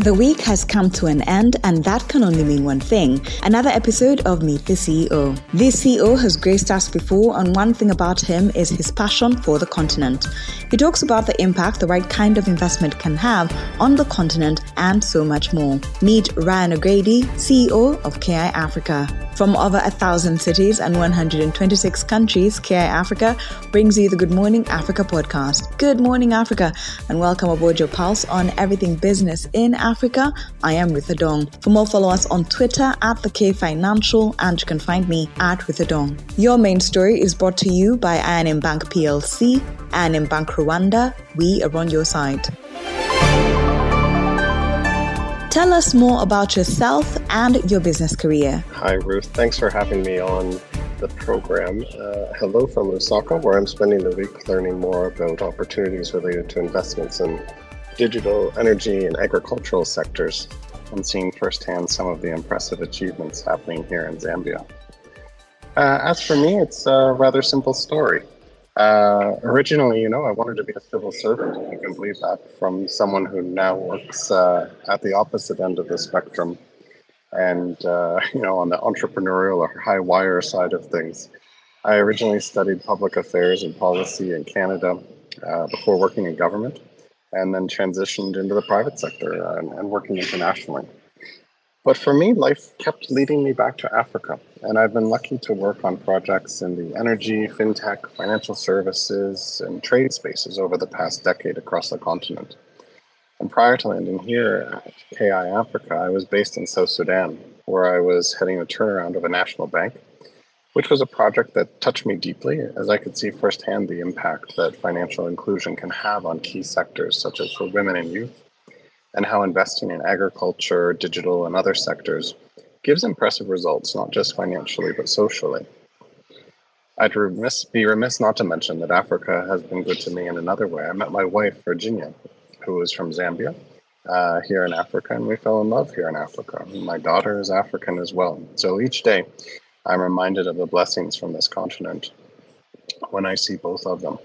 The week has come to an end, and that can only mean one thing another episode of Meet the CEO. This CEO has graced us before, and one thing about him is his passion for the continent. He talks about the impact the right kind of investment can have on the continent and so much more. Meet Ryan O'Grady, CEO of KI Africa. From over a thousand cities and 126 countries, KI Africa brings you the Good Morning Africa podcast. Good morning, Africa, and welcome aboard your pulse on everything business in Africa Africa, I am Ruth Adong. For more, follow us on Twitter at the K Financial, and you can find me at Ruth Adong. Your main story is brought to you by I&M Bank PLC, I&M Bank Rwanda. We are on your side. Tell us more about yourself and your business career. Hi, Ruth. Thanks for having me on the program. Uh, hello from Lusaka, where I'm spending the week learning more about opportunities related to investments in digital, energy, and agricultural sectors and seeing firsthand some of the impressive achievements happening here in Zambia. Uh, as for me, it's a rather simple story. Uh, originally, you know, I wanted to be a civil servant. You can believe that from someone who now works uh, at the opposite end of the spectrum and, uh, you know, on the entrepreneurial or high wire side of things. I originally studied public affairs and policy in Canada uh, before working in government and then transitioned into the private sector uh, and, and working internationally. But for me, life kept leading me back to Africa. And I've been lucky to work on projects in the energy, fintech, financial services, and trade spaces over the past decade across the continent. And prior to landing here at KI Africa, I was based in South Sudan, where I was heading a turnaround of a national bank which was a project that touched me deeply as I could see firsthand the impact that financial inclusion can have on key sectors such as for women and youth, and how investing in agriculture, digital, and other sectors gives impressive results, not just financially, but socially. I'd remiss, be remiss not to mention that Africa has been good to me in another way. I met my wife, Virginia, who is from Zambia, uh, here in Africa, and we fell in love here in Africa. My daughter is African as well. So each day, I'm reminded of the blessings from this continent when I see both of them.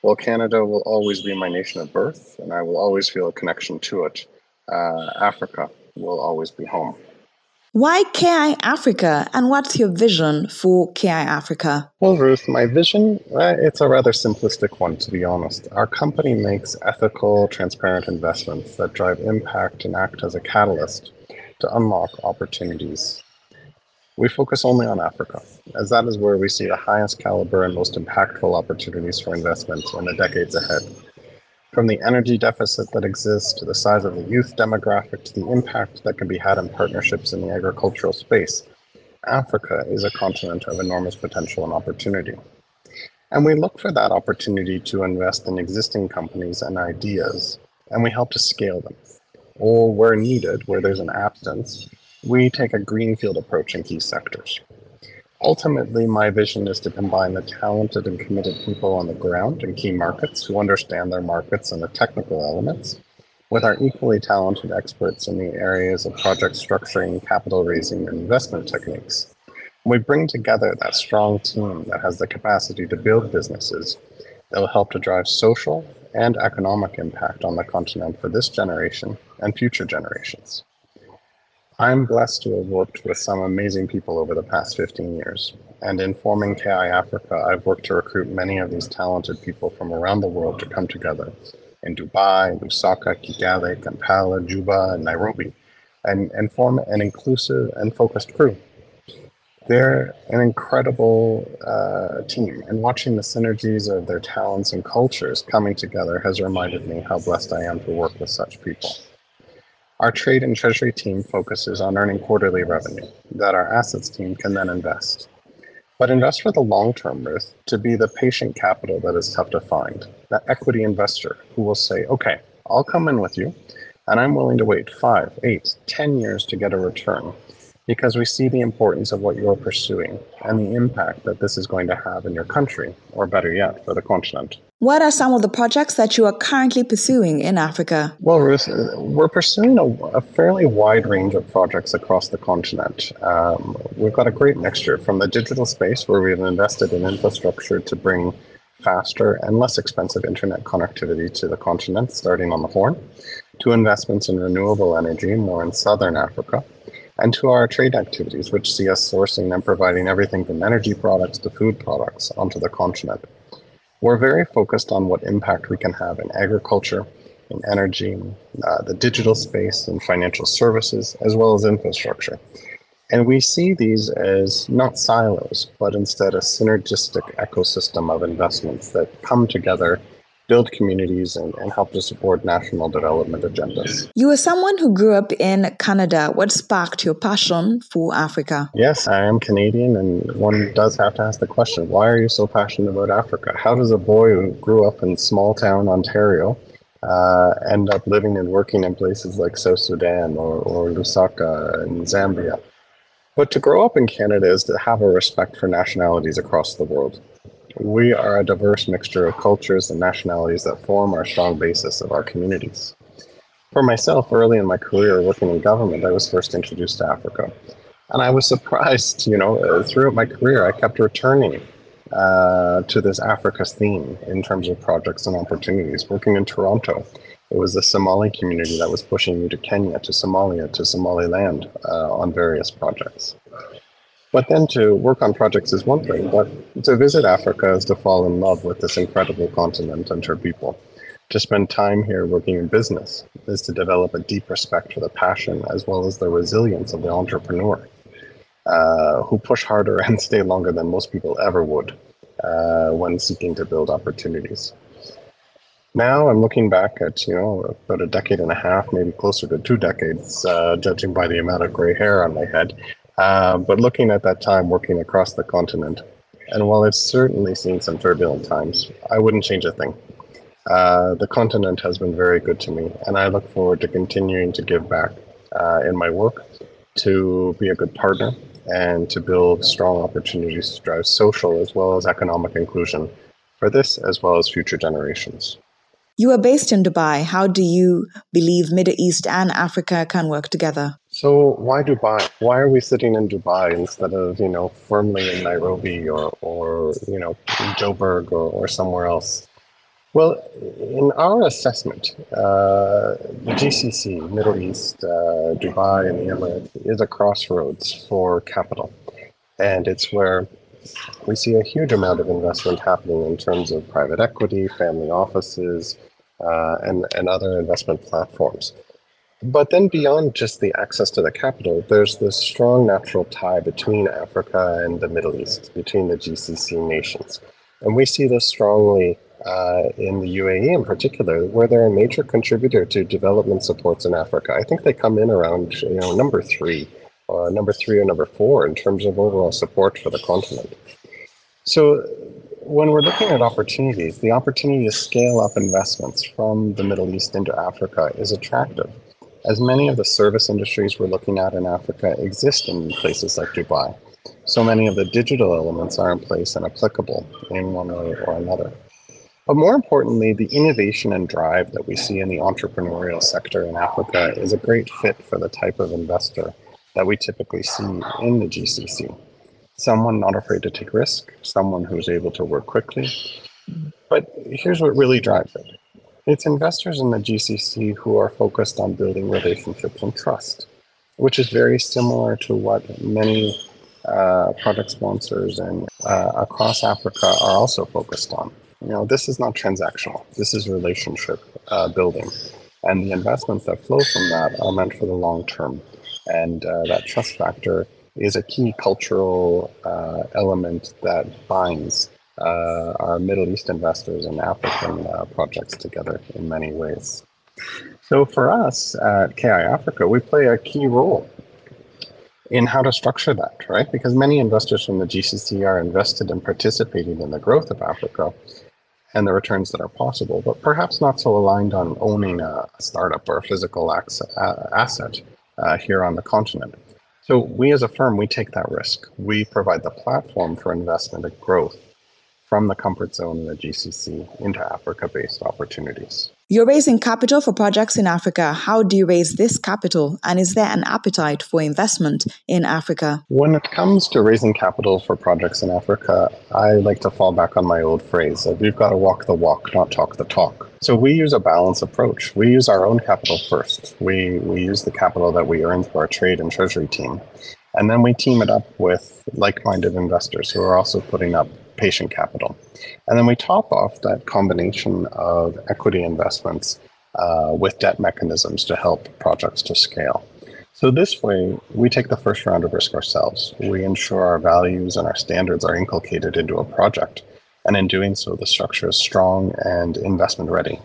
While Canada will always be my nation of birth, and I will always feel a connection to it, uh, Africa will always be home. Why KI Africa, and what's your vision for KI Africa? Well, Ruth, my vision, uh, it's a rather simplistic one, to be honest. Our company makes ethical, transparent investments that drive impact and act as a catalyst to unlock opportunities we focus only on Africa, as that is where we see the highest caliber and most impactful opportunities for investment in the decades ahead. From the energy deficit that exists to the size of the youth demographic to the impact that can be had in partnerships in the agricultural space, Africa is a continent of enormous potential and opportunity. And we look for that opportunity to invest in existing companies and ideas, and we help to scale them. Or where needed, where there's an absence, we take a greenfield approach in key sectors. Ultimately, my vision is to combine the talented and committed people on the ground in key markets who understand their markets and the technical elements with our equally talented experts in the areas of project structuring, capital raising, and investment techniques. We bring together that strong team that has the capacity to build businesses that will help to drive social and economic impact on the continent for this generation and future generations. I'm blessed to have worked with some amazing people over the past 15 years. And in forming KI Africa, I've worked to recruit many of these talented people from around the world to come together in Dubai, Lusaka, Kigali, Kampala, Juba, and Nairobi, and, and form an inclusive and focused crew. They're an incredible uh, team, and watching the synergies of their talents and cultures coming together has reminded me how blessed I am to work with such people. Our trade and treasury team focuses on earning quarterly revenue that our assets team can then invest. But invest for the long term, Ruth, to be the patient capital that is tough to find, that equity investor who will say, okay, I'll come in with you, and I'm willing to wait five, eight, ten years to get a return because we see the importance of what you're pursuing and the impact that this is going to have in your country, or better yet, for the continent. What are some of the projects that you are currently pursuing in Africa? Well, Ruth, we're pursuing a, a fairly wide range of projects across the continent. Um, we've got a great mixture from the digital space, where we've invested in infrastructure to bring faster and less expensive internet connectivity to the continent, starting on the Horn, to investments in renewable energy more in southern Africa, and to our trade activities, which see us sourcing and providing everything from energy products to food products onto the continent. We're very focused on what impact we can have in agriculture, in energy, uh, the digital space, and financial services, as well as infrastructure. And we see these as not silos, but instead a synergistic ecosystem of investments that come together build communities and, and, help to support national development agendas. You are someone who grew up in Canada. What sparked your passion for Africa? Yes, I am Canadian, and one does have to ask the question why are you so passionate about Africa? How does a boy who grew up in small town Ontario uh, end up living and working in places like South Sudan or, or Lusaka in Zambia? But to grow up in Canada is to have a respect for nationalities across the world. We are a diverse mixture of cultures and nationalities that form our strong basis of our communities. For myself, early in my career working in government, I was first introduced to Africa. And I was surprised, you know, uh, throughout my career, I kept returning uh, to this Africa theme in terms of projects and opportunities. Working in Toronto, it was the Somali community that was pushing me to Kenya, to Somalia, to Somaliland uh, on various projects. But then to work on projects is one thing, but to visit Africa is to fall in love with this incredible continent and her people. To spend time here working in business is to develop a deep respect for the passion as well as the resilience of the entrepreneur, uh, who push harder and stay longer than most people ever would uh, when seeking to build opportunities. Now I'm looking back at, you know, about a decade and a half, maybe closer to two decades, uh, judging by the amount of gray hair on my head. Uh, but looking at that time working across the continent, and while it's certainly seen some turbulent times, I wouldn't change a thing. Uh, the continent has been very good to me, and I look forward to continuing to give back uh, in my work, to be a good partner, and to build strong opportunities to drive social as well as economic inclusion for this as well as future generations. You are based in Dubai. How do you believe Middle East and Africa can work together? So why Dubai? Why are we sitting in Dubai instead of you know firmly in Nairobi or or you know Joburg or, or somewhere else? Well, in our assessment, uh, GCC, Middle East, uh, Dubai, and the Emirates is a crossroads for capital, and it's where we see a huge amount of investment happening in terms of private equity, family offices, uh, and, and other investment platforms. But then beyond just the access to the capital, there's this strong natural tie between Africa and the Middle East, between the GCC nations. And we see this strongly uh, in the UAE in particular, where they're a major contributor to development supports in Africa. I think they come in around you know number three, or number three or number four in terms of overall support for the continent. So when we're looking at opportunities, the opportunity to scale up investments from the Middle East into Africa is attractive, as many of the service industries we're looking at in Africa exist in places like Dubai. So many of the digital elements are in place and applicable in one way or another. But more importantly, the innovation and drive that we see in the entrepreneurial sector in Africa is a great fit for the type of investor that we typically see in the GCC. Someone not afraid to take risk, someone who's able to work quickly. But here's what really drives it it's investors in the GCC who are focused on building relationships and trust, which is very similar to what many uh, project sponsors and uh, across Africa are also focused on. You know, this is not transactional. This is relationship uh, building, and the investments that flow from that are meant for the long term and uh, that trust factor is a key cultural uh, element that binds uh, our Middle East investors and African uh, projects together in many ways. So for us at KI Africa, we play a key role in how to structure that, right? Because many investors from the GCC are invested in participating in the growth of Africa and the returns that are possible, but perhaps not so aligned on owning a startup or a physical asset uh, here on the continent. So we as a firm, we take that risk. We provide the platform for investment and growth from the comfort zone in the GCC into Africa-based opportunities. You're raising capital for projects in Africa. How do you raise this capital? And is there an appetite for investment in Africa? When it comes to raising capital for projects in Africa, I like to fall back on my old phrase of we've got to walk the walk, not talk the talk. So we use a balanced approach. We use our own capital first. We, we use the capital that we earn through our trade and treasury team. And then we team it up with like minded investors who are also putting up patient capital. And then we top off that combination of equity investments uh, with debt mechanisms to help projects to scale. So this way, we take the first round of risk ourselves. We ensure our values and our standards are inculcated into a project. And in doing so, the structure is strong and investment ready.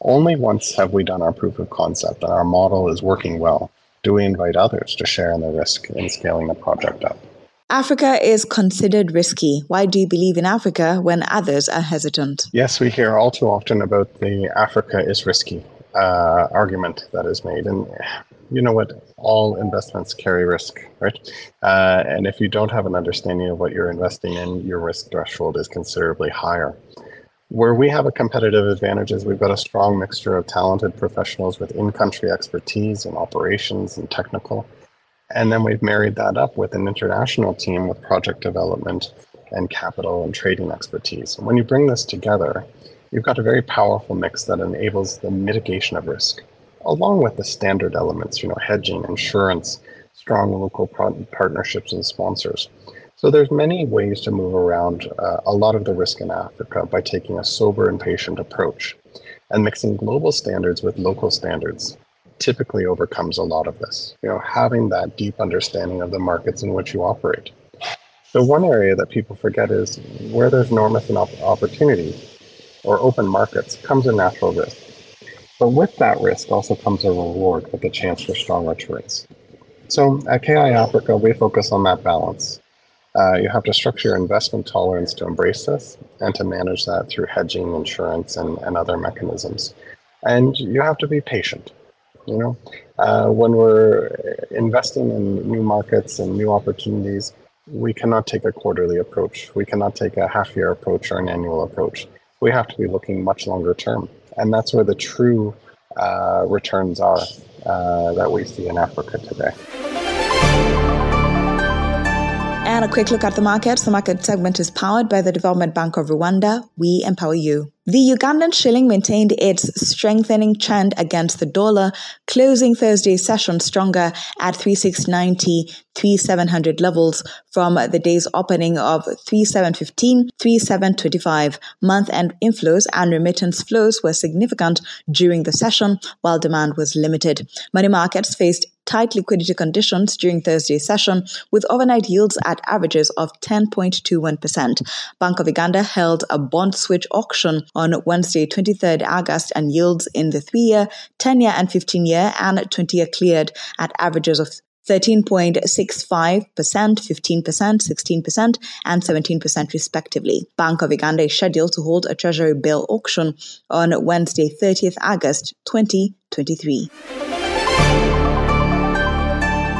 Only once have we done our proof of concept and our model is working well do we invite others to share in the risk in scaling the project up? Africa is considered risky. Why do you believe in Africa when others are hesitant? Yes, we hear all too often about the Africa is risky uh, argument that is made. And you know what? All investments carry risk, right? Uh, and if you don't have an understanding of what you're investing in, your risk threshold is considerably higher. Where we have a competitive advantage is we've got a strong mixture of talented professionals with in country expertise in operations and technical. And then we've married that up with an international team with project development and capital and trading expertise. And when you bring this together, you've got a very powerful mix that enables the mitigation of risk, along with the standard elements, you know, hedging, insurance, strong local partnerships and sponsors. So there's many ways to move around uh, a lot of the risk in Africa by taking a sober and patient approach. And mixing global standards with local standards typically overcomes a lot of this. You know, having that deep understanding of the markets in which you operate. The one area that people forget is where there's enormous opportunity or open markets comes a natural risk. But with that risk also comes a reward with a chance for strong returns. So at KI Africa, we focus on that balance. Uh, you have to structure your investment tolerance to embrace this and to manage that through hedging, insurance, and, and other mechanisms. And you have to be patient. You know, uh, when we're investing in new markets and new opportunities, we cannot take a quarterly approach. We cannot take a half year approach or an annual approach. We have to be looking much longer term. And that's where the true uh, returns are uh, that we see in Africa today. And a quick look at the markets. The market segment is powered by the Development Bank of Rwanda. We empower you. The Ugandan shilling maintained its strengthening trend against the dollar, closing Thursday's session stronger at 3690, 3700 levels from the day's opening of 3715, 3725. Month-end inflows and remittance flows were significant during the session, while demand was limited. Money markets faced tight liquidity conditions during Thursday's session, with overnight yields at averages of 10.21%. Bank of Uganda held a bond switch auction on Wednesday, 23rd August, and yields in the three year, 10 year, and 15 year and 20 year cleared at averages of 13.65%, 15%, 16%, and 17% respectively. Bank of Uganda is scheduled to hold a treasury bill auction on Wednesday, 30th August 2023.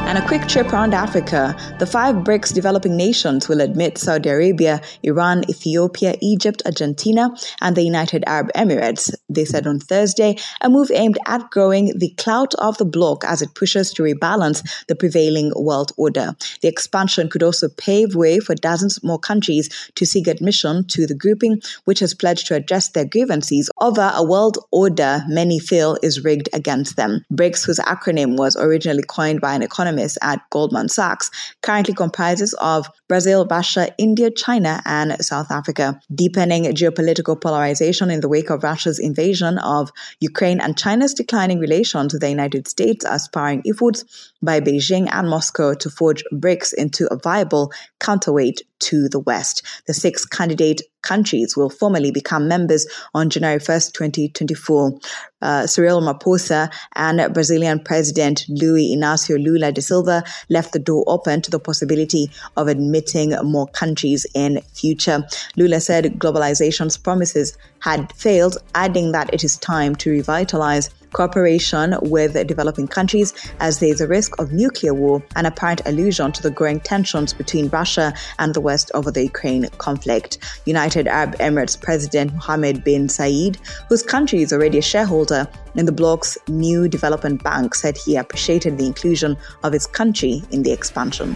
And a quick trip around Africa. The five BRICS developing nations will admit Saudi Arabia, Iran, Ethiopia, Egypt, Argentina, and the United Arab Emirates. They said on Thursday, a move aimed at growing the clout of the bloc as it pushes to rebalance the prevailing world order. The expansion could also pave way for dozens more countries to seek admission to the grouping, which has pledged to address their grievances over a world order many feel is rigged against them. BRICS, whose acronym was originally coined by an economist economist at Goldman Sachs, currently comprises of Brazil, Russia, India, China, and South Africa. Deepening geopolitical polarization in the wake of Russia's invasion of Ukraine and China's declining relations with the United States are sparring efforts by Beijing and Moscow to forge BRICS into a viable counterweight to the West. The six candidate countries will formally become members on January 1st, 2024. Uh, Cyril Ramaphosa and Brazilian President Luiz Inácio Lula da Silva left the door open to the possibility of admitting more countries in future. Lula said globalization's promises had failed, adding that it is time to revitalize cooperation with developing countries as there is a risk of nuclear war, an apparent allusion to the growing tensions between Russia and the West over the Ukraine conflict. United Arab Emirates President Mohammed bin Zayed, whose country is already a shareholder in the bloc's new development bank, said he appreciated the inclusion of his country in the expansion.